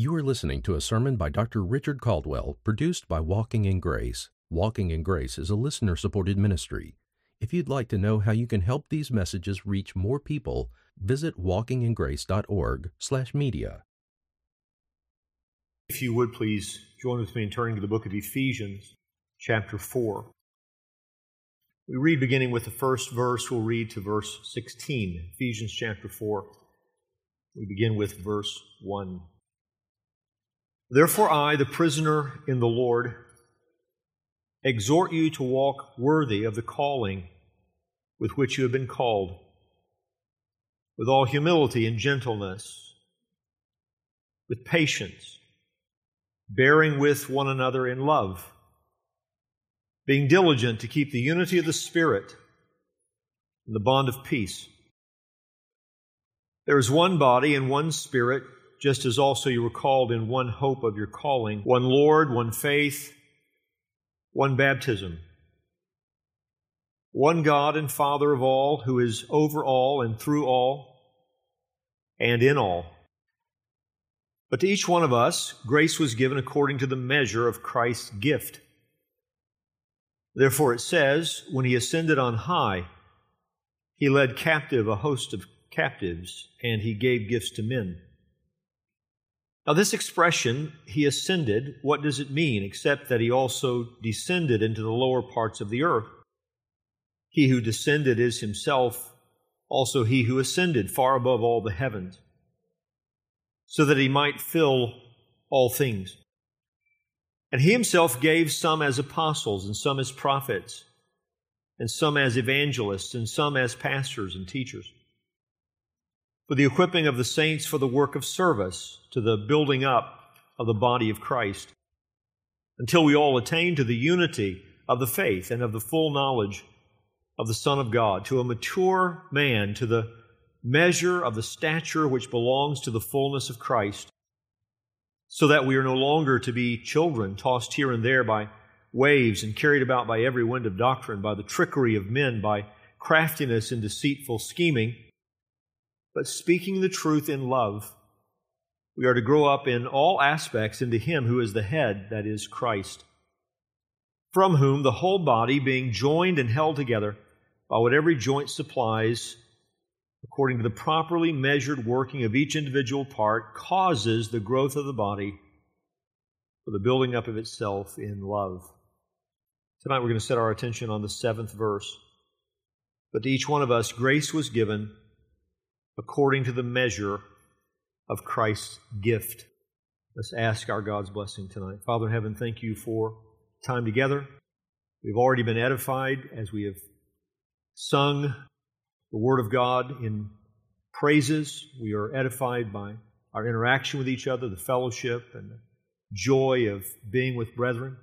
You are listening to a sermon by Dr. Richard Caldwell, produced by Walking in Grace. Walking in Grace is a listener supported ministry. If you'd like to know how you can help these messages reach more people, visit walkingingrace.org/media. If you would please join with me in turning to the book of Ephesians, chapter 4. We read beginning with the first verse, we'll read to verse 16. Ephesians chapter 4. We begin with verse 1. Therefore, I, the prisoner in the Lord, exhort you to walk worthy of the calling with which you have been called, with all humility and gentleness, with patience, bearing with one another in love, being diligent to keep the unity of the Spirit and the bond of peace. There is one body and one Spirit just as also you were called in one hope of your calling, one Lord, one faith, one baptism, one God and Father of all, who is over all and through all and in all. But to each one of us, grace was given according to the measure of Christ's gift. Therefore, it says, when he ascended on high, he led captive a host of captives, and he gave gifts to men. Now, this expression, he ascended, what does it mean except that he also descended into the lower parts of the earth? He who descended is himself also he who ascended far above all the heavens, so that he might fill all things. And he himself gave some as apostles, and some as prophets, and some as evangelists, and some as pastors and teachers for the equipping of the saints for the work of service, to the building up of the body of Christ, until we all attain to the unity of the faith and of the full knowledge of the Son of God, to a mature man, to the measure of the stature which belongs to the fullness of Christ, so that we are no longer to be children tossed here and there by waves and carried about by every wind of doctrine, by the trickery of men, by craftiness and deceitful scheming but speaking the truth in love. We are to grow up in all aspects into Him who is the head, that is, Christ, from whom the whole body, being joined and held together by what every joint supplies, according to the properly measured working of each individual part, causes the growth of the body for the building up of itself in love. Tonight we're going to set our attention on the seventh verse. But to each one of us, grace was given according to the measure of Christ's gift. Let's ask our God's blessing tonight. Father in heaven, thank you for time together. We've already been edified as we have sung the Word of God in praises. We are edified by our interaction with each other, the fellowship, and the joy of being with brethren.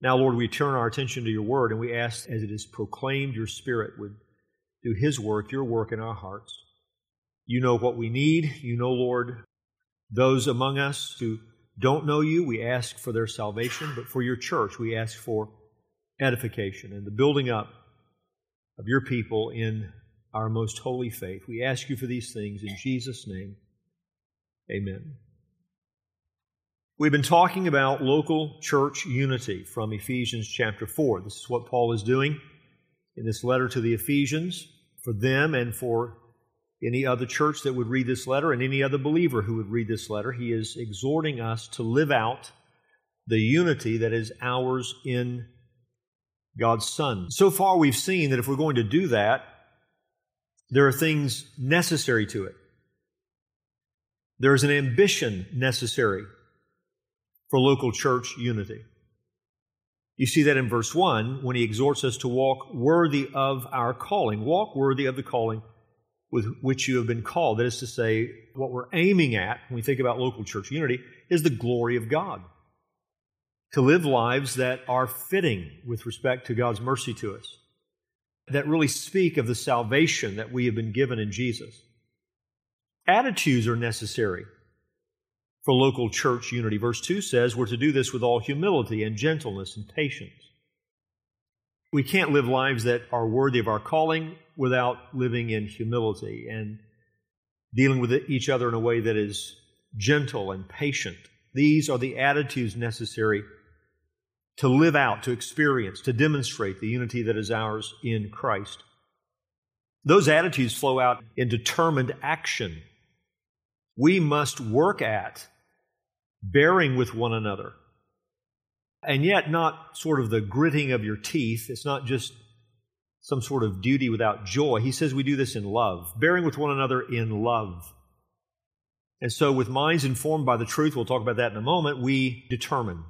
Now, Lord, we turn our attention to your Word and we ask, as it is proclaimed, your Spirit would do His work, your work in our hearts. You know what we need. You know, Lord, those among us who don't know you, we ask for their salvation, but for your church, we ask for edification and the building up of your people in our most holy faith. We ask you for these things in Jesus' name. Amen. We've been talking about local church unity from Ephesians chapter 4. This is what Paul is doing in this letter to the Ephesians for them and for any other church that would read this letter and any other believer who would read this letter. He is exhorting us to live out the unity that is ours in God's Son. So far, we've seen that if we're going to do that, there are things necessary to it. There is an ambition necessary for local church unity. You see that in verse 1 when he exhorts us to walk worthy of our calling. Walk worthy of the calling with which you have been called. That is to say, what we're aiming at when we think about local church unity is the glory of God. To live lives that are fitting with respect to God's mercy to us, that really speak of the salvation that we have been given in Jesus. Attitudes are necessary for local church unity. Verse 2 says we're to do this with all humility and gentleness and patience. We can't live lives that are worthy of our calling without living in humility and dealing with each other in a way that is gentle, and patient. These are the attitudes necessary to live out, to experience, to demonstrate the unity that is ours in Christ. Those attitudes flow out in determined action. We must work at bearing with one another. And yet, not sort of the gritting of your teeth. It's not just some sort of duty without joy. He says we do this in love, bearing with one another in love. And so, with minds informed by the truth, we'll talk about that in a moment, we determine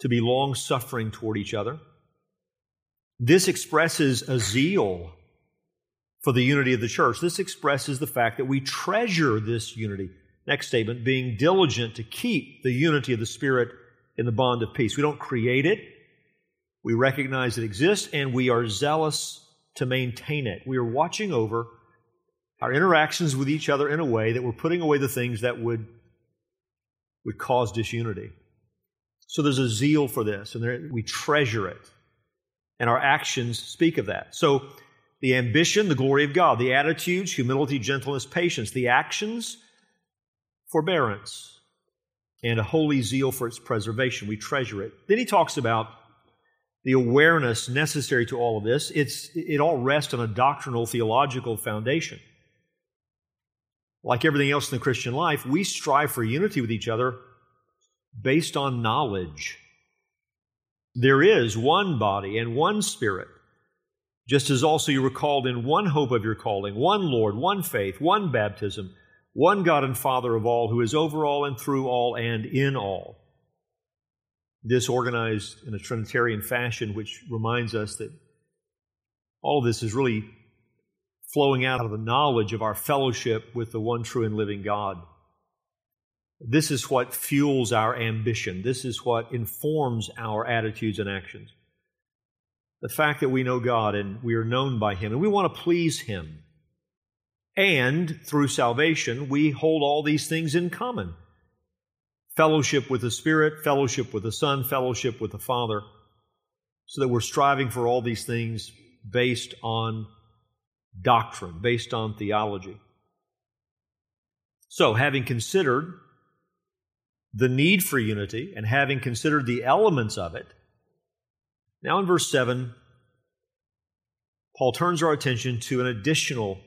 to be long suffering toward each other. This expresses a zeal for the unity of the church. This expresses the fact that we treasure this unity. Next statement, being diligent to keep the unity of the Spirit in the bond of peace. We don't create it, we recognize it exists, and we are zealous to maintain it. We are watching over our interactions with each other in a way that we're putting away the things that would, would cause disunity. So there's a zeal for this, and there, we treasure it. And our actions speak of that. So the ambition, the glory of God, the attitudes, humility, gentleness, patience, the actions, forbearance, and a holy zeal for its preservation. We treasure it. Then he talks about the awareness necessary to all of this. It's, it all rests on a doctrinal, theological foundation. Like everything else in the Christian life, we strive for unity with each other based on knowledge. There is one body and one spirit, just as also you were called in one hope of your calling, one Lord, one faith, one baptism, one God and Father of all, who is over all and through all and in all. This organized in a Trinitarian fashion, which reminds us that all of this is really flowing out of the knowledge of our fellowship with the one true and living God. This is what fuels our ambition. This is what informs our attitudes and actions. The fact that we know God and we are known by Him and we want to please Him. And through salvation, we hold all these things in common fellowship with the Spirit, fellowship with the Son, fellowship with the Father, so that we're striving for all these things based on doctrine, based on theology. So, having considered the need for unity and having considered the elements of it, now in verse 7, Paul turns our attention to an additional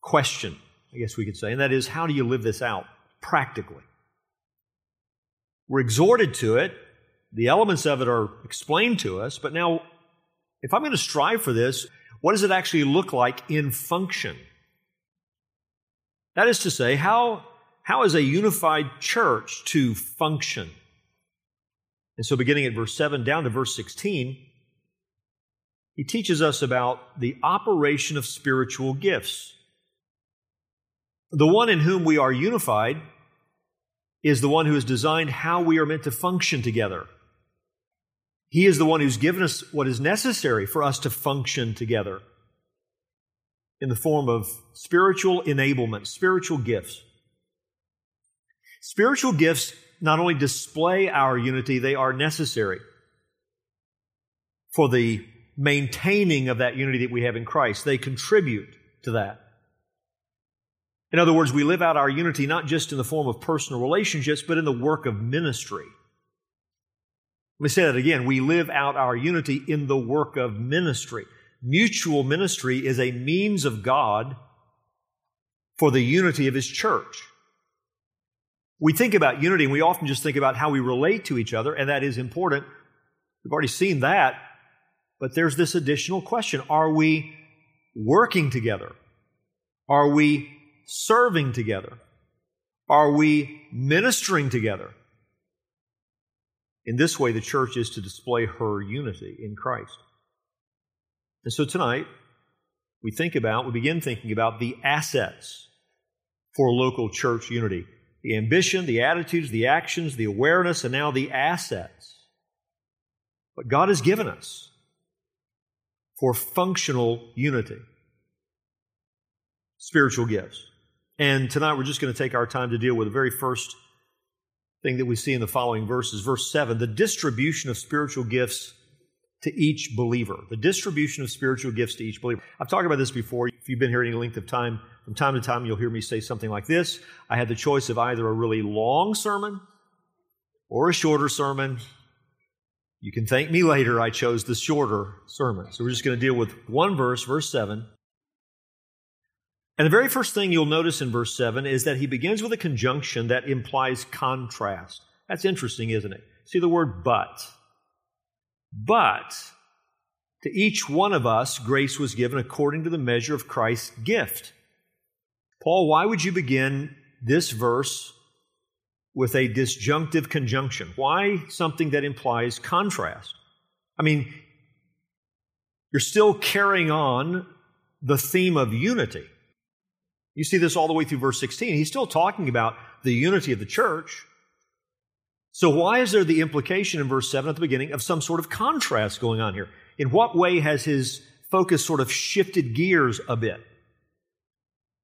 question, I guess we could say, and that is how do you live this out practically? We're exhorted to it, the elements of it are explained to us, but now, if I'm going to strive for this, what does it actually look like in function? That is to say, how how is a unified church to function? And so, beginning at verse 7 down to verse 16, he teaches us about the operation of spiritual gifts. The one in whom we are unified is the one who has designed how we are meant to function together. He is the one who's given us what is necessary for us to function together in the form of spiritual enablement, spiritual gifts. Spiritual gifts not only display our unity, they are necessary for the maintaining of that unity that we have in Christ. They contribute to that. In other words, we live out our unity not just in the form of personal relationships, but in the work of ministry. Let me say that again. We live out our unity in the work of ministry. Mutual ministry is a means of God for the unity of His church. We think about unity and we often just think about how we relate to each other, and that is important. We've already seen that. But there's this additional question Are we working together? Are we serving together? Are we ministering together? In this way, the church is to display her unity in Christ. And so tonight, we think about, we begin thinking about the assets for local church unity the ambition, the attitudes, the actions, the awareness, and now the assets. What God has given us for functional unity, spiritual gifts. And tonight we're just going to take our time to deal with the very first thing that we see in the following verses. Verse 7 the distribution of spiritual gifts to each believer. The distribution of spiritual gifts to each believer. I've talked about this before. If you've been here any length of time, from time to time, you'll hear me say something like this. I had the choice of either a really long sermon or a shorter sermon. You can thank me later. I chose the shorter sermon. So we're just going to deal with one verse, verse 7. And the very first thing you'll notice in verse 7 is that he begins with a conjunction that implies contrast. That's interesting, isn't it? See the word but. But to each one of us, grace was given according to the measure of Christ's gift. Paul, why would you begin this verse with a disjunctive conjunction? Why something that implies contrast? I mean, you're still carrying on the theme of unity. You see this all the way through verse 16. He's still talking about the unity of the church. So, why is there the implication in verse 7 at the beginning of some sort of contrast going on here? In what way has his focus sort of shifted gears a bit?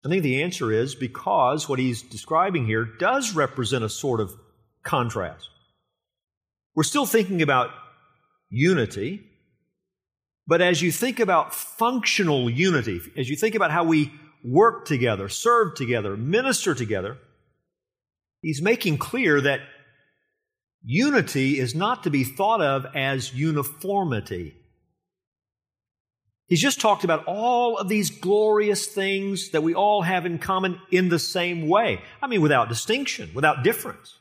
I think the answer is because what he's describing here does represent a sort of contrast. We're still thinking about unity, but as you think about functional unity, as you think about how we work together, serve together, minister together, he's making clear that unity is not to be thought of as uniformity. He's just talked about all of these glorious things that we all have in common in the same way. I mean, without distinction, without difference.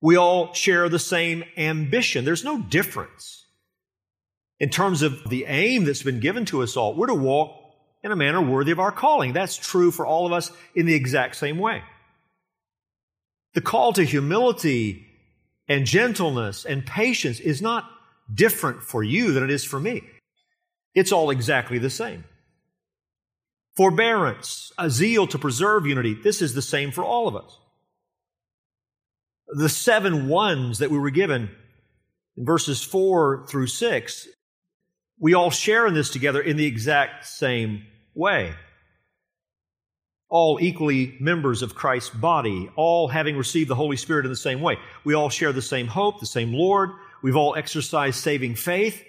We all share the same ambition. There's no difference. In terms of the aim that's been given to us all, we're to walk in a manner worthy of our calling. That's true for all of us in the exact same way. The call to humility and gentleness and patience is not different for you than it is for me. It's all exactly the same. Forbearance, a zeal to preserve unity, this is the same for all of us. The seven ones that we were given in verses four through six, we all share in this together in the exact same way. All equally members of Christ's body, all having received the Holy Spirit in the same way. We all share the same hope, the same Lord. We've all exercised saving faith.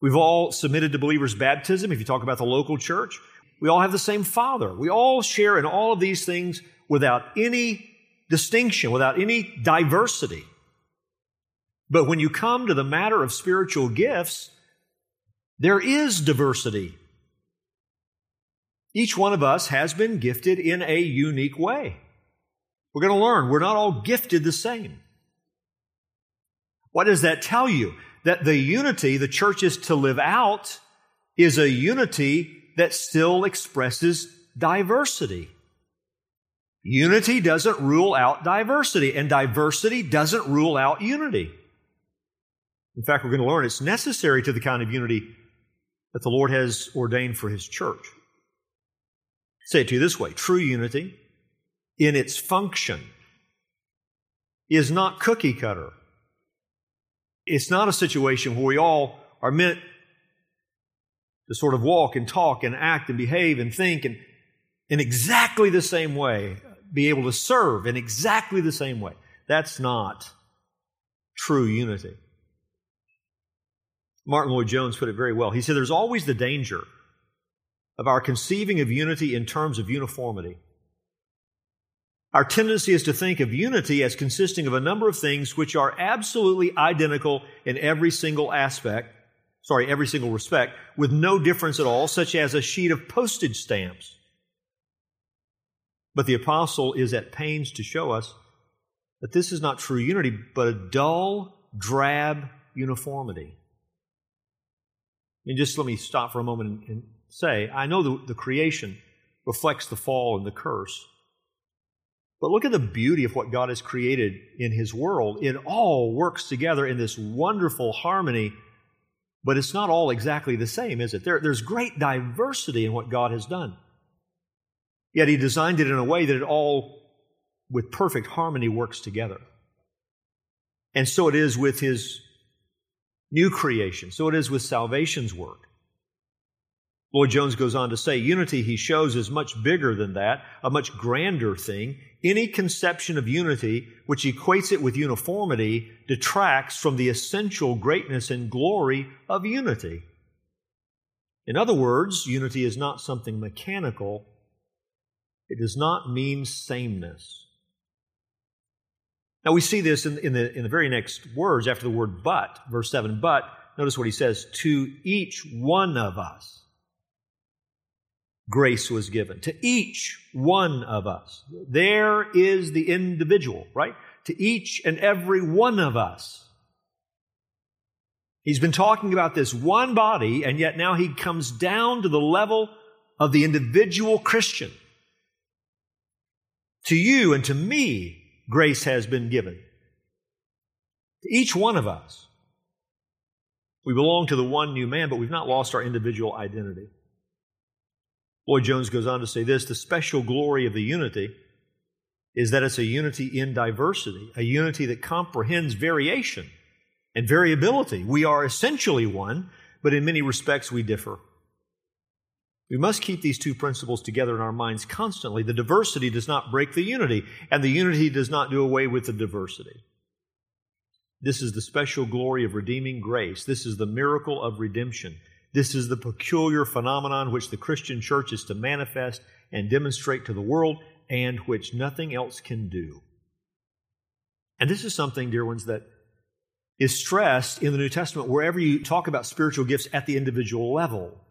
We've all submitted to believers' baptism, if you talk about the local church. We all have the same Father. We all share in all of these things without any distinction, without any diversity. But when you come to the matter of spiritual gifts, there is diversity. Each one of us has been gifted in a unique way. We're going to learn we're not all gifted the same. What does that tell you? that the unity the church is to live out is a unity that still expresses diversity. Unity doesn't rule out diversity, and diversity doesn't rule out unity. In fact, we're going to learn it's necessary to the kind of unity that the Lord has ordained for His church. Say it to you this way true unity in its function is not cookie cutter. It's not a situation where we all are meant to sort of walk and talk and act and behave and think and in exactly the same way, be able to serve in exactly the same way. That's not true unity. Martyn Lloyd-Jones put it very well. He said there's always the danger of our conceiving of unity in terms of uniformity. Our tendency is to think of unity as consisting of a number of things which are absolutely identical in every single aspect, sorry, every single respect, with no difference at all, such as a sheet of postage stamps. But the apostle is at pains to show us that this is not true unity, but a dull, drab uniformity. And just let me stop for a moment and, say, I know the, the creation reflects the fall and the curse. But look at the beauty of what God has created in His world. It all works together in this wonderful harmony, but it's not all exactly the same, is it? There, there's great diversity in what God has done. Yet He designed it in a way that it all, with perfect harmony, works together. And so it is with His new creation. So it is with salvation's work. Lloyd Jones goes on to say, unity, he shows, is much bigger than that, a much grander thing. Any conception of unity which equates it with uniformity detracts from the essential greatness and glory of unity. In other words, unity is not something mechanical. It does not mean sameness. Now we see this in, in, the, in the very next words after the word but, verse 7. But, notice what he says, to each one of us grace was given to each one of us. There is the individual, right? To each and every one of us. He's been talking about this one body, and yet now he comes down to the level of the individual Christian. To you and to me, grace has been given. To each one of us. We belong to the one new man, but we've not lost our individual identity. Lloyd Jones goes on to say this the special glory of the unity is that it's a unity in diversity, a unity that comprehends variation and variability. We are essentially one, but in many respects we differ. We must keep these two principles together in our minds constantly. The diversity does not break the unity, and the unity does not do away with the diversity. This is the special glory of redeeming grace. This is the miracle of redemption. This is the peculiar phenomenon which the Christian church is to manifest and demonstrate to the world and which nothing else can do. And this is something, dear ones, that is stressed in the New Testament wherever you talk about spiritual gifts at the individual level.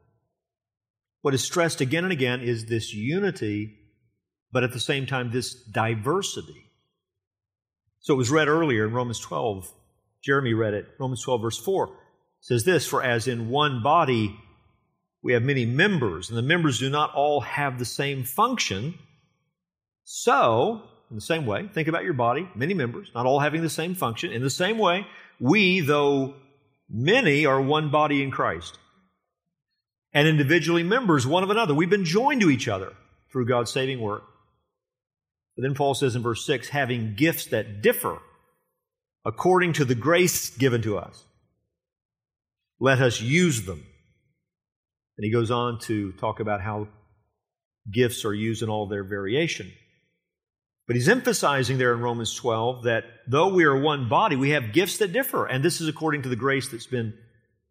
What is stressed again and again is this unity, but at the same time, this diversity. So it was read earlier in Romans 12. Jeremy read it, Romans 12, verse 4 says this For as in one body we have many members, and the members do not all have the same function, so, in the same way, think about your body, many members, not all having the same function. In the same way, we, though many, are one body in Christ. And individually members one of another. We've been joined to each other through God's saving work. But then Paul says in verse 6 having gifts that differ according to the grace given to us. Let us use them. And he goes on to talk about how gifts are used in all their variation. But he's emphasizing there in Romans 12 that though we are one body, we have gifts that differ, and this is according to the grace that's been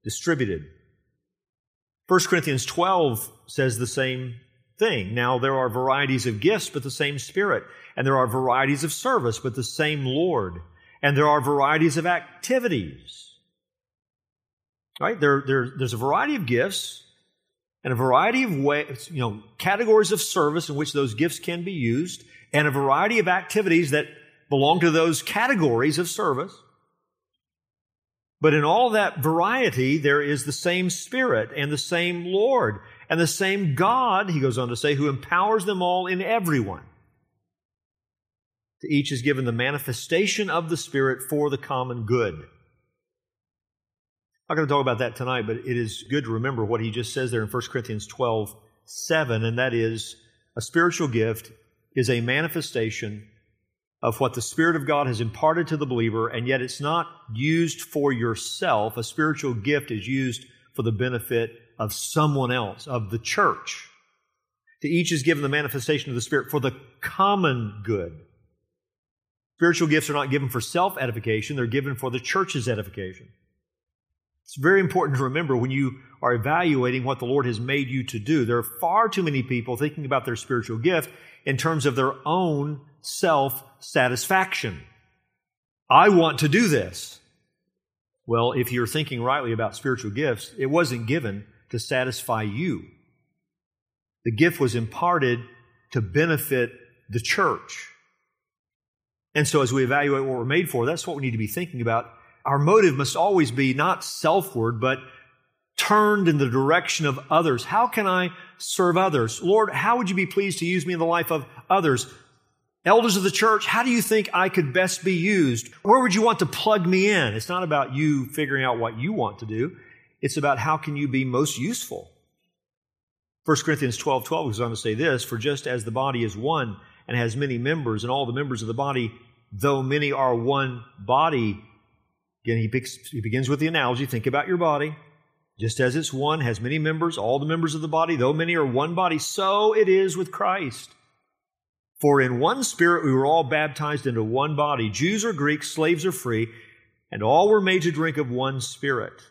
distributed. 1 Corinthians 12 says the same thing. Now, there are varieties of gifts, but the same Spirit. And there are varieties of service, but the same Lord. And there are varieties of activities Right? There, there, there's a variety of gifts and a variety of ways, you know, categories of service in which those gifts can be used, and a variety of activities that belong to those categories of service. But in all that variety, there is the same Spirit and the same Lord and the same God, he goes on to say, who empowers them all in everyone. To each is given the manifestation of the Spirit for the common good. I'm not going to talk about that tonight, but it is good to remember what he just says there in 1 Corinthians 12, 7, and that is a spiritual gift is a manifestation of what the Spirit of God has imparted to the believer, and yet it's not used for yourself. A spiritual gift is used for the benefit of someone else, of the church. To each is given the manifestation of the Spirit for the common good. Spiritual gifts are not given for self edification, they're given for the church's edification. It's very important to remember when you are evaluating what the Lord has made you to do. There are far too many people thinking about their spiritual gift in terms of their own self satisfaction. I want to do this. Well, if you're thinking rightly about spiritual gifts, it wasn't given to satisfy you. The gift was imparted to benefit the church. And so, as we evaluate what we're made for, that's what we need to be thinking about our motive must always be not selfward, but turned in the direction of others. How can I serve others? Lord, how would you be pleased to use me in the life of others? Elders of the church, how do you think I could best be used? Where would you want to plug me in? It's not about you figuring out what you want to do. It's about how can you be most useful. 1 Corinthians 12, 12 goes on to say this, for just as the body is one and has many members, and all the members of the body, though many are one body, Again, he, he begins with the analogy think about your body. Just as it's one, has many members, all the members of the body, though many are one body, so it is with Christ. For in one spirit we were all baptized into one body, Jews or Greeks, slaves or free, and all were made to drink of one spirit.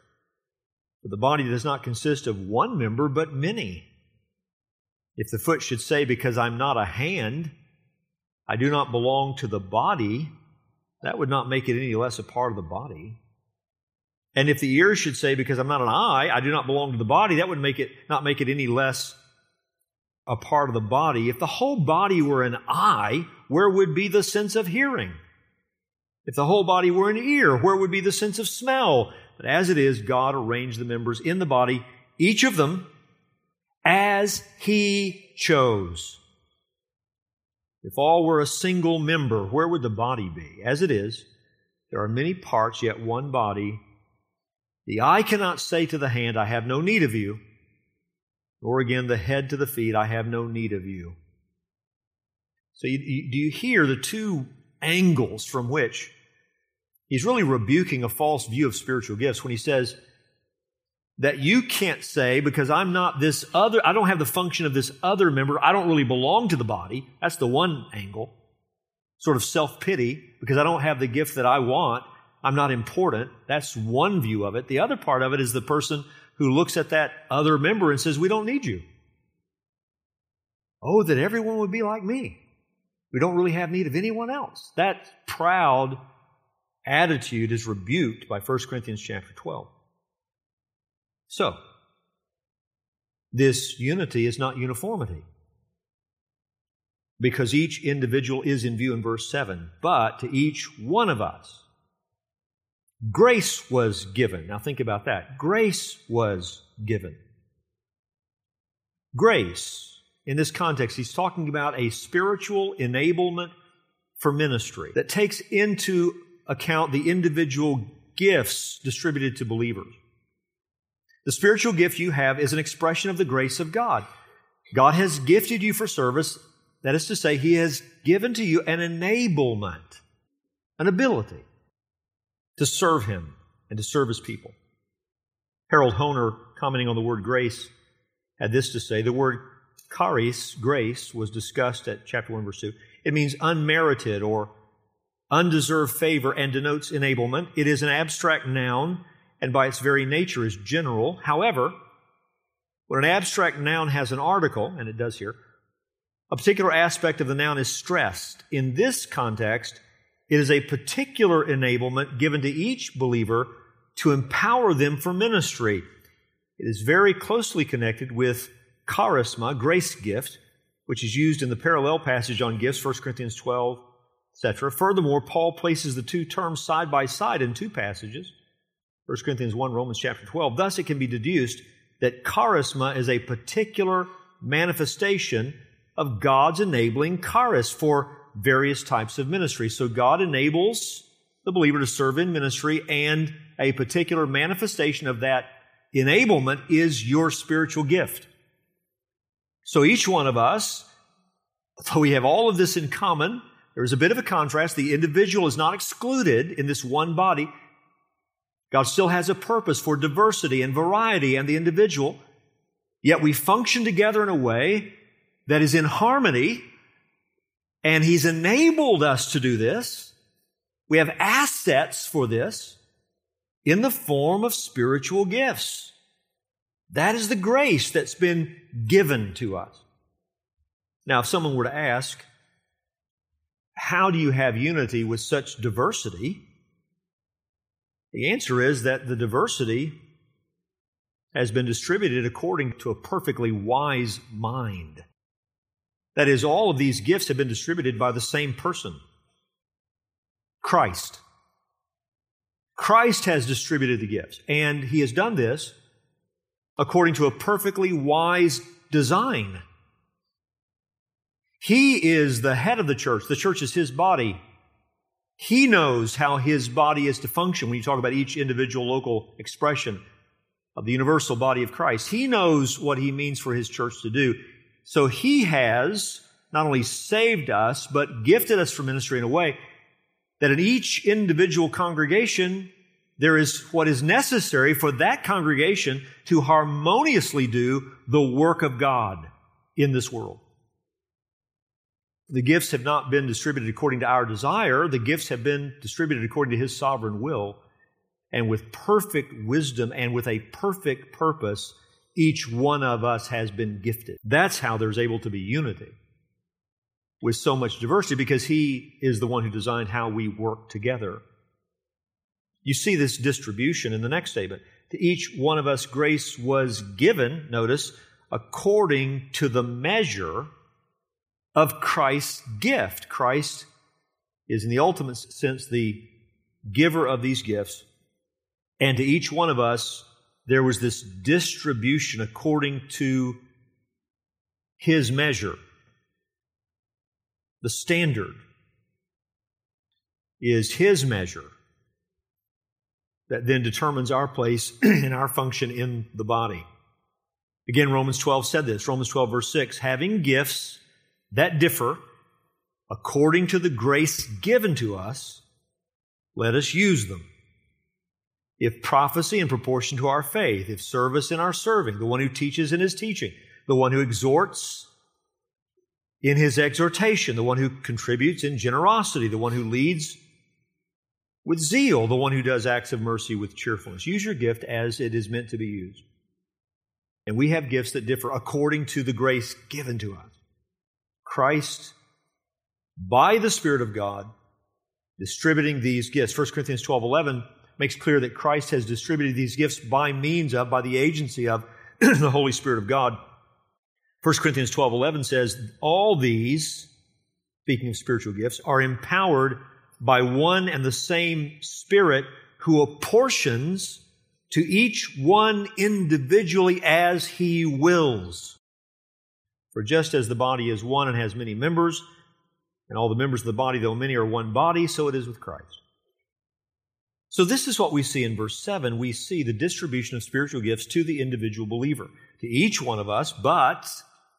But the body does not consist of one member, but many. If the foot should say, Because I'm not a hand, I do not belong to the body, that would not make it any less a part of the body. And if the ear should say, Because I'm not an eye, I do not belong to the body, that would make it not make it any less a part of the body. If the whole body were an eye, where would be the sense of hearing? If the whole body were an ear, where would be the sense of smell? But as it is, God arranged the members in the body, each of them, as He chose. If all were a single member, where would the body be? As it is, there are many parts, yet one body. The eye cannot say to the hand, I have no need of you, nor again the head to the feet, I have no need of you. So, you, you, do you hear the two angles from which he's really rebuking a false view of spiritual gifts when he says that you can't say, because I'm not this other, I don't have the function of this other member, I don't really belong to the body. That's the one angle. Sort of self pity, because I don't have the gift that I want. I'm not important. That's one view of it. The other part of it is the person who looks at that other member and says, We don't need you. Oh, that everyone would be like me. We don't really have need of anyone else. That proud attitude is rebuked by 1 Corinthians chapter 12. So, this unity is not uniformity because each individual is in view in verse 7, but to each one of us, grace was given. Now think about that. Grace was given. Grace in this context, he's talking about a spiritual enablement for ministry that takes into account the individual gifts distributed to believers. The spiritual gift you have is an expression of the grace of God. God has gifted you for service. That is to say, He has given to you an enablement, an ability to serve Him and to serve His people. Harold Hoehner, commenting on the word grace, had this to say The word charis, grace, was discussed at chapter 1, verse 2. It means unmerited or undeserved favor and denotes enablement. It is an abstract noun and by its very nature is general. However, when an abstract noun has an article, and it does here, a particular aspect of the noun is stressed. In this context, it is a particular enablement given to each believer to empower them for ministry. It is very closely connected with charisma, grace gift, which is used in the parallel passage on gifts, 1 Corinthians 12, etc. Furthermore, Paul places the two terms side by side in two passages, 1 Corinthians 1, Romans chapter 12. Thus, it can be deduced that charisma is a particular manifestation of God's enabling charis for various types of ministry. So God enables the believer to serve in ministry, and a particular manifestation of that enablement is your spiritual gift. So each one of us, though we have all of this in common, there is a bit of a contrast. The individual is not excluded in this one body. God still has a purpose for diversity and variety and the individual. Yet we function together in a way that is in harmony, and He's enabled us to do this. We have assets for this in the form of spiritual gifts. That is the grace that's been given to us. Now, if someone were to ask, how do you have unity with such diversity? The answer is that the diversity has been distributed according to a perfectly wise mind. That is, all of these gifts have been distributed by the same person Christ. Christ has distributed the gifts, and he has done this according to a perfectly wise design. He is the head of the church. The church is his body. He knows how his body is to function when you talk about each individual local expression of the universal body of Christ. He knows what he means for his church to do. So he has not only saved us, but gifted us for ministry in a way that in each individual congregation there is what is necessary for that congregation to harmoniously do the work of God in this world. The gifts have not been distributed according to our desire. The gifts have been distributed according to His sovereign will. And with perfect wisdom and with a perfect purpose, each one of us has been gifted. That's how there's able to be unity with so much diversity because He is the one who designed how we work together. You see this distribution in the next statement. To each one of us, grace was given, notice, according to the measure of Christ's gift. Christ is, in the ultimate sense, the giver of these gifts. And to each one of us, there was this distribution according to his measure. The standard is his measure that then determines our place and our function in the body. Again, Romans 12 said this Romans 12, verse 6 having gifts that differ according to the grace given to us, let us use them. If prophecy in proportion to our faith, if service in our serving, the one who teaches in his teaching, the one who exhorts in his exhortation, the one who contributes in generosity, the one who leads with zeal, the one who does acts of mercy with cheerfulness. Use your gift as it is meant to be used. And we have gifts that differ according to the grace given to us. Christ, by the Spirit of God, distributing these gifts. 1 Corinthians 12 11 makes clear that Christ has distributed these gifts by means of, by the agency of the Holy Spirit of God. 1 Corinthians 12 11 says, All these, speaking of spiritual gifts, are empowered by one and the same Spirit who apportions to each one individually as he wills. For just as the body is one and has many members, and all the members of the body, though many, are one body, so it is with Christ. So, this is what we see in verse 7. We see the distribution of spiritual gifts to the individual believer, to each one of us, but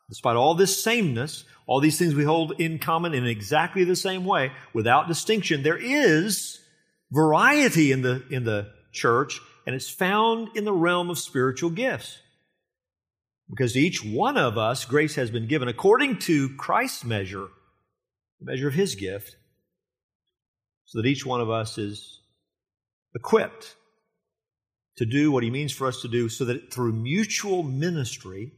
despite all this sameness, all these things we hold in common in exactly the same way, without distinction, there is variety in the, in the church, and it's found in the realm of spiritual gifts. Because to each one of us, grace has been given according to Christ's measure, the measure of his gift, so that each one of us is equipped to do what he means for us to do, so that through mutual ministry,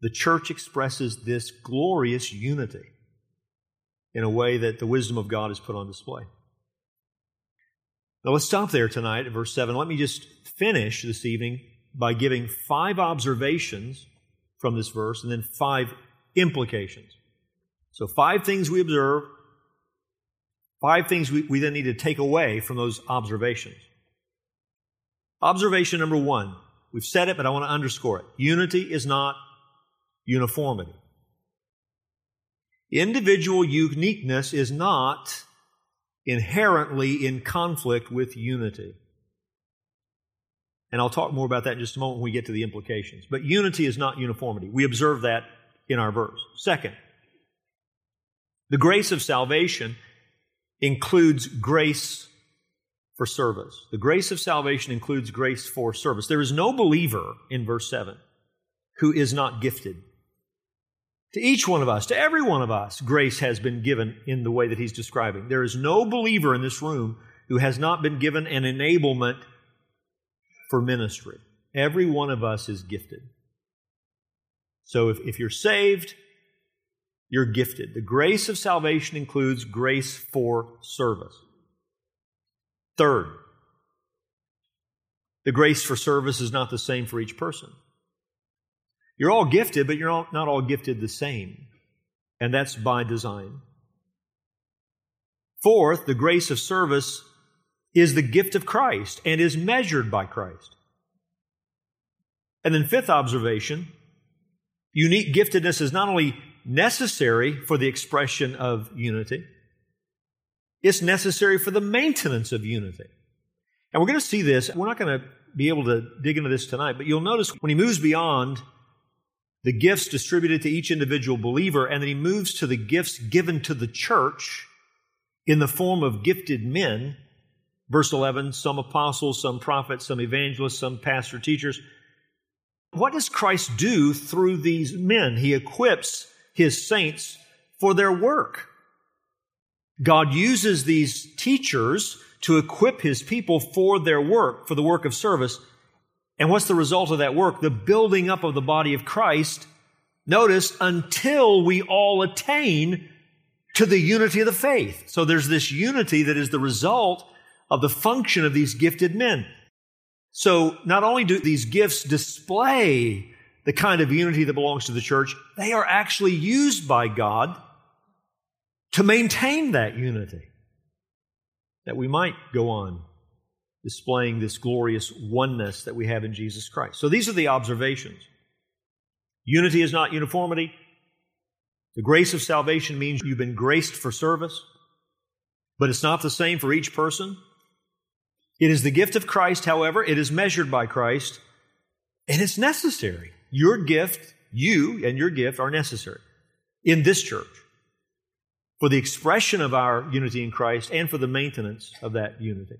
the church expresses this glorious unity in a way that the wisdom of God is put on display. Now let's stop there tonight at verse 7. Let me just finish this evening by giving five observations from this verse and then five implications. So, five things we observe, five things we, we then need to take away from those observations. Observation number one, we've said it, but I want to underscore it. Unity is not uniformity. Individual uniqueness is not inherently in conflict with unity. And I'll talk more about that in just a moment when we get to the implications. But unity is not uniformity. We observe that in our verse. Second, the grace of salvation includes grace for service. The grace of salvation includes grace for service. There is no believer in verse 7 who is not gifted to each one of us, to every one of us, grace has been given in the way that he's describing. There is no believer in this room who has not been given an enablement for ministry. Every one of us is gifted. So if, if you're saved, you're gifted. The grace of salvation includes grace for service. Third, the grace for service is not the same for each person. You're all gifted, but you're all, not all gifted the same. And that's by design. Fourth, the grace of service is the gift of Christ and is measured by Christ. And then, fifth observation unique giftedness is not only necessary for the expression of unity, it's necessary for the maintenance of unity. And we're going to see this. We're not going to be able to dig into this tonight, but you'll notice when he moves beyond the gifts distributed to each individual believer, and then he moves to the gifts given to the church in the form of gifted men. Verse 11 some apostles, some prophets, some evangelists, some pastor teachers. What does Christ do through these men? He equips his saints for their work. God uses these teachers to equip his people for their work, for the work of service. And what's the result of that work? The building up of the body of Christ. Notice, until we all attain to the unity of the faith. So there's this unity that is the result of the function of these gifted men. So not only do these gifts display the kind of unity that belongs to the church, they are actually used by God to maintain that unity, that we might go on displaying this glorious oneness that we have in Jesus Christ. So these are the observations. Unity is not uniformity. The grace of salvation means you've been graced for service, but it's not the same for each person. It is the gift of Christ, however, it is measured by Christ, and it's necessary. Your gift, you and your gift are necessary in this church for the expression of our unity in Christ and for the maintenance of that unity.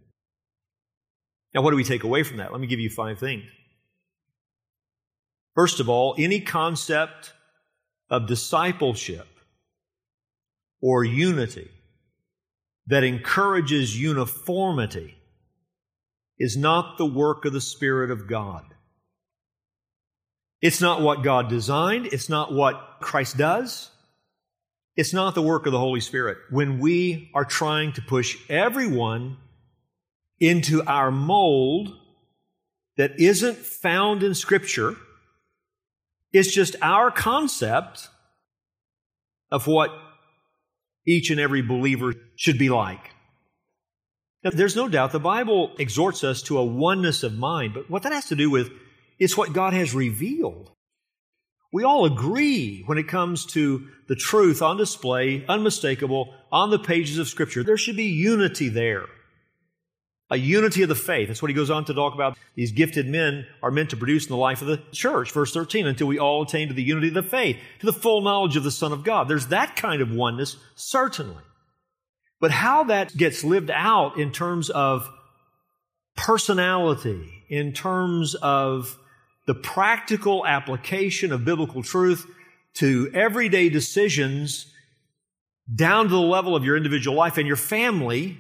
Now, what do we take away from that? Let me give you five things. First of all, any concept of discipleship or unity that encourages uniformity is not the work of the Spirit of God. It's not what God designed. It's not what Christ does. It's not the work of the Holy Spirit. When we are trying to push everyone into our mold that isn't found in Scripture, it's just our concept of what each and every believer should be like. Now, there's no doubt the Bible exhorts us to a oneness of mind, but what that has to do with is what God has revealed. We all agree when it comes to the truth on display, unmistakable, on the pages of Scripture. There should be unity there. A unity of the faith. That's what he goes on to talk about. These gifted men are meant to produce in the life of the church. Verse 13, until we all attain to the unity of the faith, to the full knowledge of the Son of God. There's that kind of oneness, certainly. But how that gets lived out in terms of personality, in terms of the practical application of biblical truth to everyday decisions down to the level of your individual life and your family,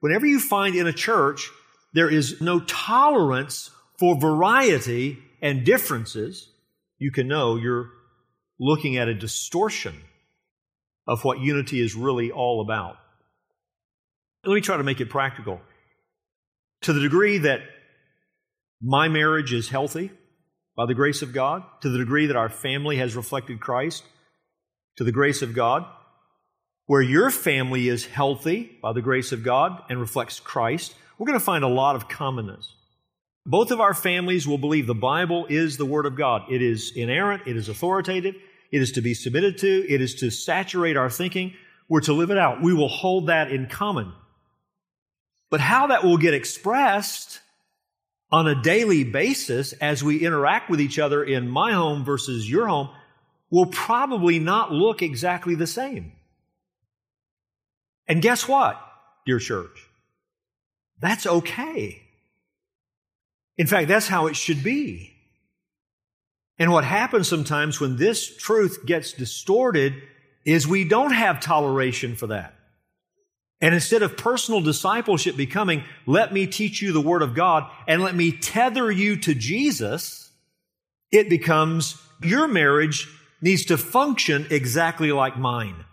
whenever you find in a church there is no tolerance for variety and differences, you can know you're looking at a distortion of what unity is really all about. Let me try to make it practical. To the degree that my marriage is healthy, by the grace of God, to the degree that our family has reflected Christ, to the grace of God, where your family is healthy by the grace of God and reflects Christ, we're going to find a lot of commonness. Both of our families will believe the Bible is the Word of God. It is inerrant, it is authoritative, it is to be submitted to, it is to saturate our thinking. We're to live it out. We will hold that in common. But how that will get expressed on a daily basis as we interact with each other in my home versus your home will probably not look exactly the same. And guess what, dear church? That's okay. In fact, that's how it should be. And what happens sometimes when this truth gets distorted is we don't have toleration for that. And instead of personal discipleship becoming, let me teach you the Word of God and let me tether you to Jesus, it becomes, your marriage needs to function exactly like mine.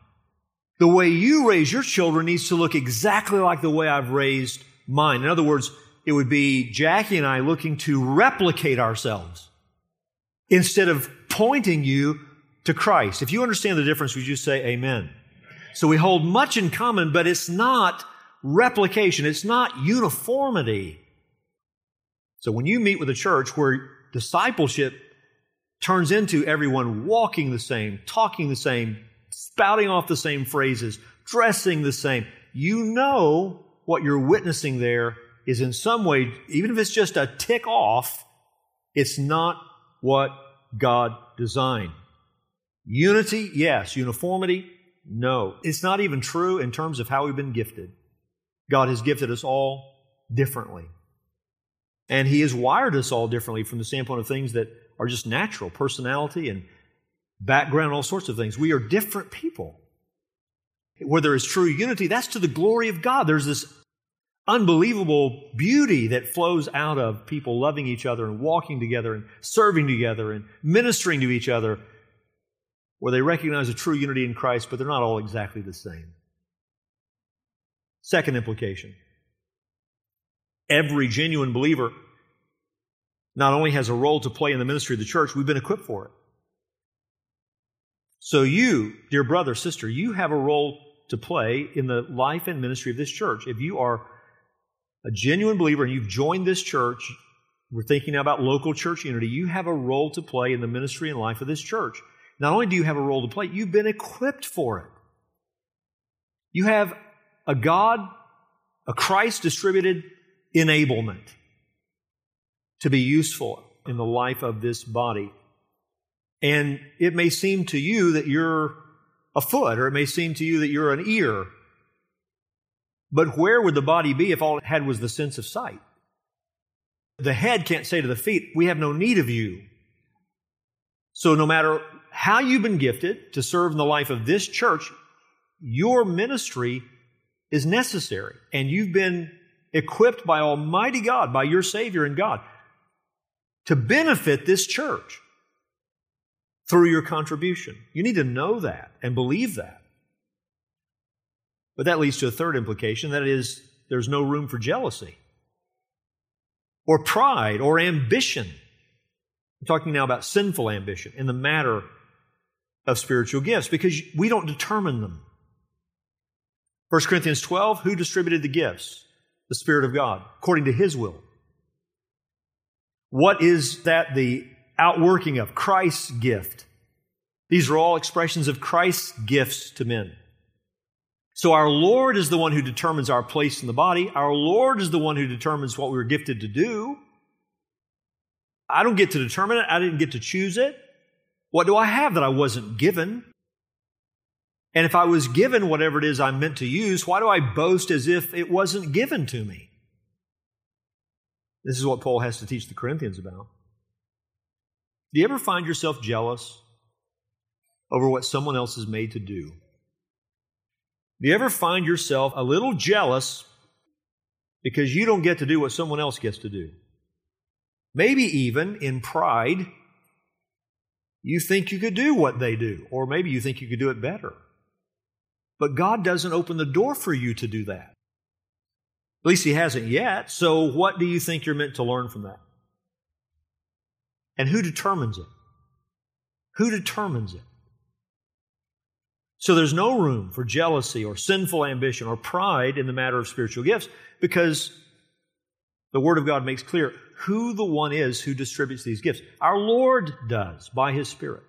The way you raise your children needs to look exactly like the way I've raised mine. In other words, it would be Jackie and I looking to replicate ourselves instead of pointing you to Christ. If you understand the difference, would you say amen? So we hold much in common, but it's not replication. It's not uniformity. So when you meet with a church where discipleship turns into everyone walking the same, talking the same, spouting off the same phrases, dressing the same, you know what you're witnessing there is in some way, even if it's just a tick off, it's not what God designed. Unity, yes. Uniformity, no, it's not even true in terms of how we've been gifted. God has gifted us all differently. And He has wired us all differently from the standpoint of things that are just natural personality and background, all sorts of things. We are different people. Where there is true unity, that's to the glory of God. There's this unbelievable beauty that flows out of people loving each other and walking together and serving together and ministering to each other, where they recognize a true unity in Christ, but they're not all exactly the same. Second implication every genuine believer not only has a role to play in the ministry of the church, we've been equipped for it. So, you, dear brother, sister, you have a role to play in the life and ministry of this church. If you are a genuine believer and you've joined this church, we're thinking now about local church unity, you have a role to play in the ministry and life of this church. Not only do you have a role to play, you've been equipped for it. You have a God, a Christ distributed enablement to be useful in the life of this body. And it may seem to you that you're a foot, or it may seem to you that you're an ear. But where would the body be if all it had was the sense of sight? The head can't say to the feet, We have no need of you. So, no matter how you've been gifted to serve in the life of this church, your ministry is necessary. And you've been equipped by Almighty God, by your Savior and God, to benefit this church through your contribution. You need to know that and believe that. But that leads to a third implication that is, there's no room for jealousy or pride or ambition. I'm talking now about sinful ambition in the matter of spiritual gifts because we don't determine them. 1 Corinthians 12, who distributed the gifts? The Spirit of God, according to His will. What is that the outworking of? Christ's gift. These are all expressions of Christ's gifts to men. So our Lord is the one who determines our place in the body. Our Lord is the one who determines what we're gifted to do. I don't get to determine it. I didn't get to choose it. What do I have that I wasn't given? And if I was given whatever it is I'm meant to use, why do I boast as if it wasn't given to me? This is what Paul has to teach the Corinthians about. Do you ever find yourself jealous over what someone else is made to do? Do you ever find yourself a little jealous because you don't get to do what someone else gets to do? Maybe even in pride, you think you could do what they do, or maybe you think you could do it better. But God doesn't open the door for you to do that. At least He hasn't yet. So, what do you think you're meant to learn from that? And who determines it? Who determines it? So, there's no room for jealousy or sinful ambition or pride in the matter of spiritual gifts because the Word of God makes clear who the one is who distributes these gifts. Our Lord does by His Spirit.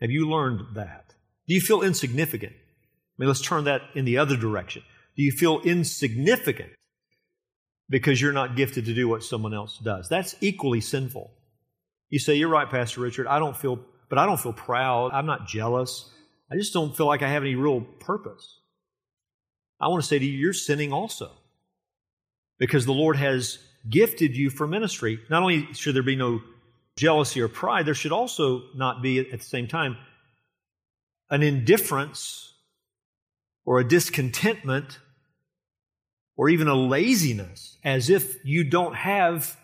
Have you learned that? Do you feel insignificant? I mean, let's turn that in the other direction. Do you feel insignificant because you're not gifted to do what someone else does? That's equally sinful. You say, You're right, Pastor Richard. I don't feel, but I don't feel proud. I'm not jealous. I just don't feel like I have any real purpose. I want to say to you, you're sinning also. Because the Lord has gifted you for ministry. Not only should there be no jealousy or pride, there should also not be at the same time an indifference or a discontentment or even a laziness as if you don't have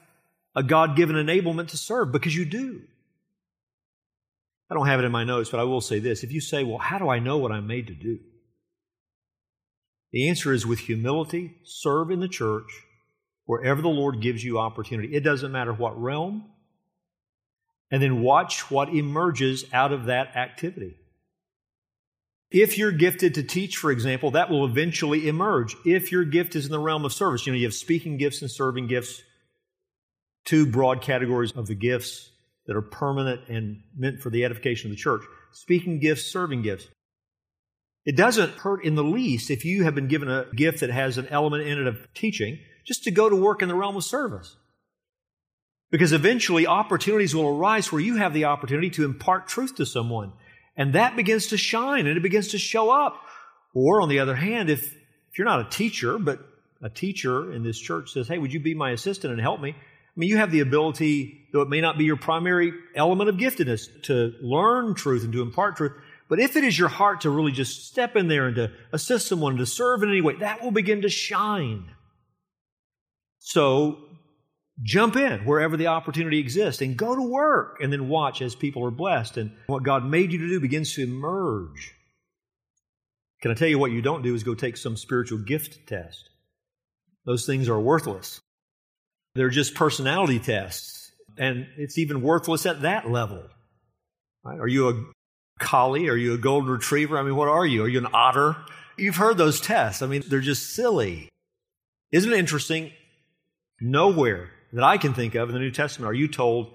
a God given enablement to serve because you do. I don't have it in my notes, but I will say this. If you say, well, how do I know what I'm made to do? The answer is with humility, serve in the church wherever the Lord gives you opportunity. It doesn't matter what realm. And then watch what emerges out of that activity. If you're gifted to teach, for example, that will eventually emerge. If your gift is in the realm of service, you know, you have speaking gifts and serving gifts, two broad categories of the gifts that are permanent and meant for the edification of the church speaking gifts, serving gifts. It doesn't hurt in the least if you have been given a gift that has an element in it of teaching, just to go to work in the realm of service. Because eventually opportunities will arise where you have the opportunity to impart truth to someone. And that begins to shine and it begins to show up. Or on the other hand, if, if you're not a teacher, but a teacher in this church says, Hey, would you be my assistant and help me? I mean, you have the ability, though it may not be your primary element of giftedness, to learn truth and to impart truth. But if it is your heart to really just step in there and to assist someone, to serve in any way, that will begin to shine. So jump in wherever the opportunity exists and go to work and then watch as people are blessed and what God made you to do begins to emerge. Can I tell you what you don't do is go take some spiritual gift test? Those things are worthless. They're just personality tests. And it's even worthless at that level. Right? Are you a collie? Are you a golden retriever? I mean, what are you? Are you an otter? You've heard those tests. I mean, they're just silly. Isn't it interesting? Nowhere that I can think of in the New Testament are you told,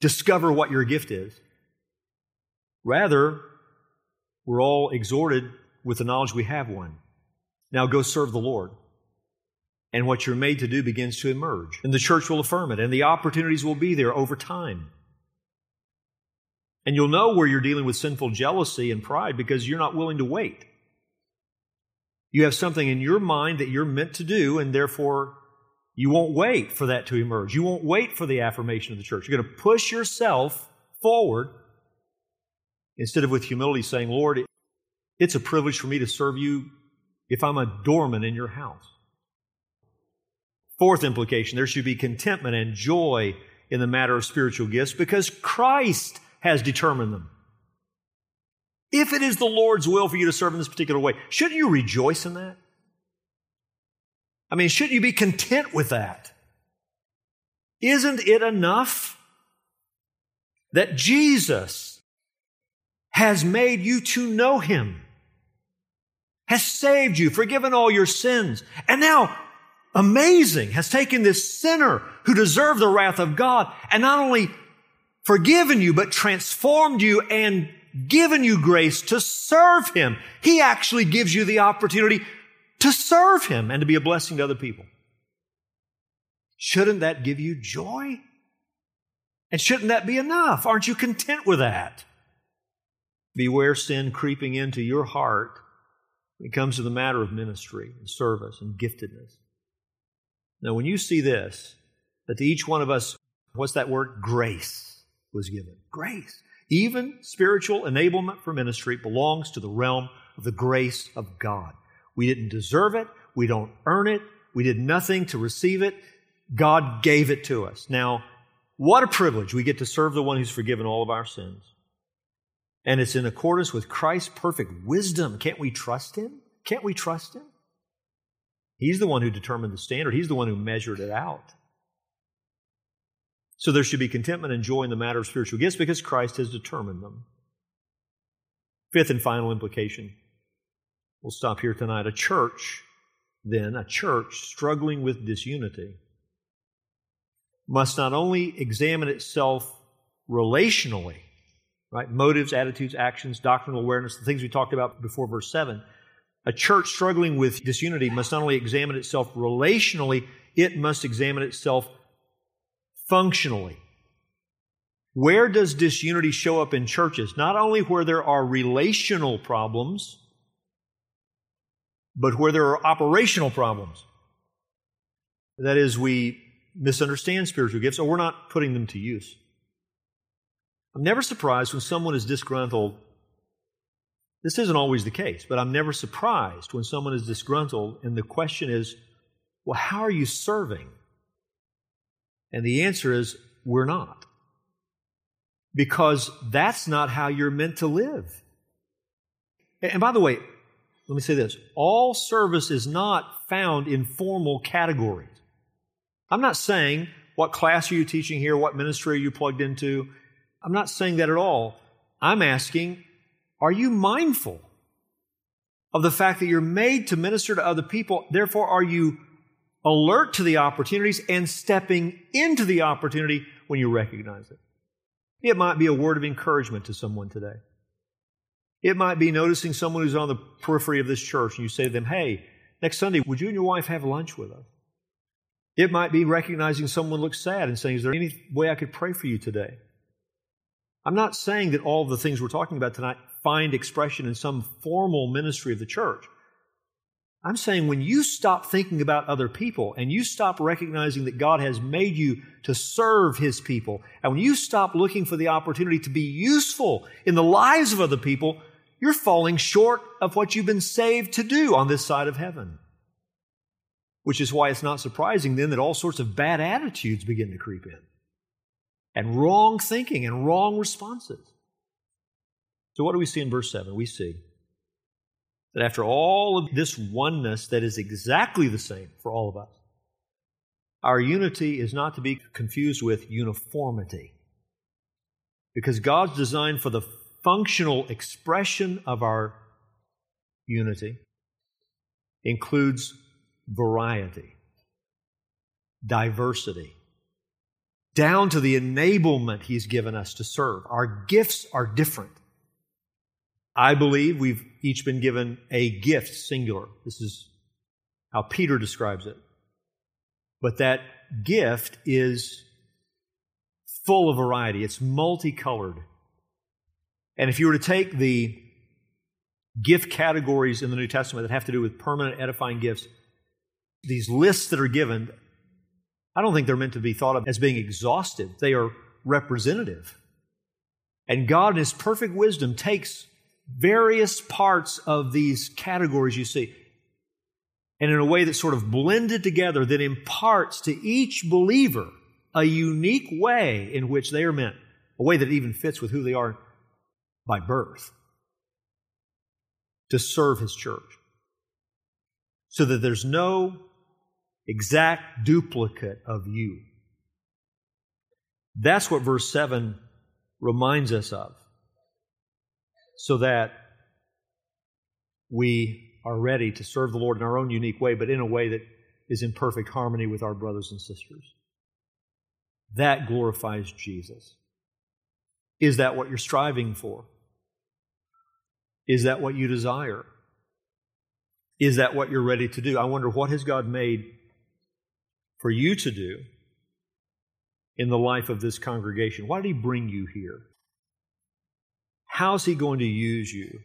discover what your gift is. Rather, we're all exhorted with the knowledge we have one. Now go serve the Lord. And what you're made to do begins to emerge. And the church will affirm it, and the opportunities will be there over time. And you'll know where you're dealing with sinful jealousy and pride because you're not willing to wait. You have something in your mind that you're meant to do, and therefore you won't wait for that to emerge. You won't wait for the affirmation of the church. You're going to push yourself forward instead of with humility saying, Lord, it's a privilege for me to serve you if I'm a doorman in your house. Fourth implication there should be contentment and joy in the matter of spiritual gifts because Christ has determined them. If it is the Lord's will for you to serve in this particular way, shouldn't you rejoice in that? I mean, shouldn't you be content with that? Isn't it enough that Jesus has made you to know Him, has saved you, forgiven all your sins, and now, amazing, has taken this sinner who deserved the wrath of God and not only forgiven you, but transformed you and given you grace to serve Him. He actually gives you the opportunity to serve Him and to be a blessing to other people. Shouldn't that give you joy? And shouldn't that be enough? Aren't you content with that? Beware sin creeping into your heart when it comes to the matter of ministry and service and giftedness. Now, when you see this, that to each one of us, what's that word? Grace was given. Grace. Even spiritual enablement for ministry belongs to the realm of the grace of God. We didn't deserve it. We don't earn it. We did nothing to receive it. God gave it to us. Now, what a privilege. We get to serve the one who's forgiven all of our sins. And it's in accordance with Christ's perfect wisdom. Can't we trust him? Can't we trust him? He's the one who determined the standard, he's the one who measured it out. So there should be contentment and joy in the matter of spiritual gifts because Christ has determined them. Fifth and final implication We'll stop here tonight. A church, then, a church struggling with disunity, must not only examine itself relationally, right? Motives, attitudes, actions, doctrinal awareness, the things we talked about before verse 7. A church struggling with disunity must not only examine itself relationally, it must examine itself functionally. Where does disunity show up in churches? Not only where there are relational problems, but where there are operational problems. That is, we misunderstand spiritual gifts or we're not putting them to use. I'm never surprised when someone is disgruntled. This isn't always the case, but I'm never surprised when someone is disgruntled and the question is, well, how are you serving? And the answer is, we're not. Because that's not how you're meant to live. And by the way, let me say this all service is not found in formal categories. I'm not saying what class are you teaching here, what ministry are you plugged into. I'm not saying that at all. I'm asking, are you mindful of the fact that you're made to minister to other people? Therefore, are you alert to the opportunities and stepping into the opportunity when you recognize it? It might be a word of encouragement to someone today. It might be noticing someone who's on the periphery of this church and you say to them, Hey, next Sunday, would you and your wife have lunch with us? It might be recognizing someone looks sad and saying, Is there any way I could pray for you today? I'm not saying that all the things we're talking about tonight find expression in some formal ministry of the church. I'm saying when you stop thinking about other people and you stop recognizing that God has made you to serve His people, and when you stop looking for the opportunity to be useful in the lives of other people, you're falling short of what you've been saved to do on this side of heaven. Which is why it's not surprising then that all sorts of bad attitudes begin to creep in, and wrong thinking and wrong responses. So, what do we see in verse 7? We see that after all of this oneness that is exactly the same for all of us, our unity is not to be confused with uniformity. Because God's design for the functional expression of our unity includes variety, diversity, down to the enablement He's given us to serve. Our gifts are different. I believe we've each been given a gift, singular. This is how Peter describes it. But that gift is full of variety, it's multicolored. And if you were to take the gift categories in the New Testament that have to do with permanent edifying gifts, these lists that are given, I don't think they're meant to be thought of as being exhaustive. They are representative. And God, in His perfect wisdom, takes various parts of these categories you see, and in a way that's sort of blended together that imparts to each believer a unique way in which they are meant, a way that even fits with who they are by birth, to serve His church. So that there's no exact duplicate of you. That's what verse 7 reminds us of so that we are ready to serve the Lord in our own unique way, but in a way that is in perfect harmony with our brothers and sisters. That glorifies Jesus. Is that what you're striving for? Is that what you desire? Is that what you're ready to do? I wonder what has God made for you to do in the life of this congregation? Why did He bring you here? How's He going to use you?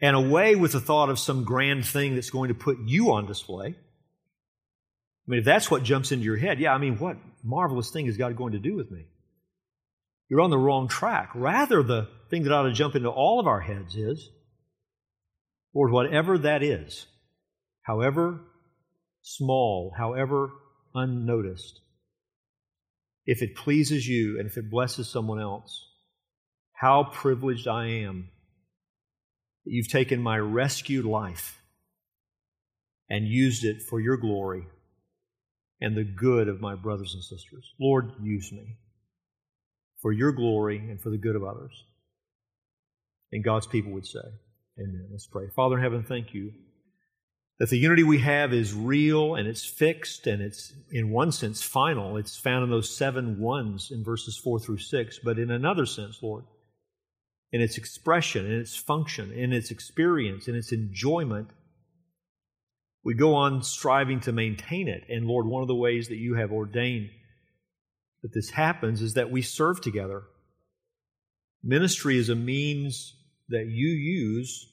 And away with the thought of some grand thing that's going to put you on display. I mean, if that's what jumps into your head, yeah, I mean, what marvelous thing is God going to do with me? You're on the wrong track. Rather, the thing that ought to jump into all of our heads is, Lord, whatever that is, however small, however unnoticed, if it pleases you and if it blesses someone else, how privileged I am that you've taken my rescued life and used it for your glory and the good of my brothers and sisters. Lord, use me for your glory and for the good of others. And God's people would say, Amen. Let's pray. Father in heaven, thank you that the unity we have is real and it's fixed and it's, in one sense, final. It's found in those seven ones in verses four through six. But in another sense, Lord, in its expression, in its function, in its experience, in its enjoyment, we go on striving to maintain it. And Lord, one of the ways that you have ordained that this happens is that we serve together. Ministry is a means that you use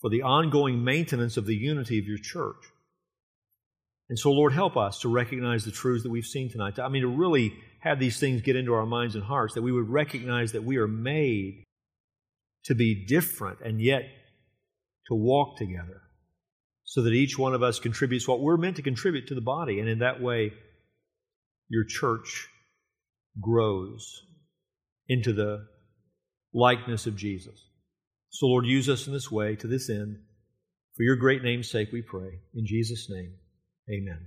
for the ongoing maintenance of the unity of your church. And so, Lord, help us to recognize the truths that we've seen tonight. I mean, to really have these things get into our minds and hearts, that we would recognize that we are made to be different and yet to walk together so that each one of us contributes what we're meant to contribute to the body. And in that way, your church grows into the likeness of Jesus. So, Lord, use us in this way to this end. For your great name's sake, we pray. In Jesus' name, amen.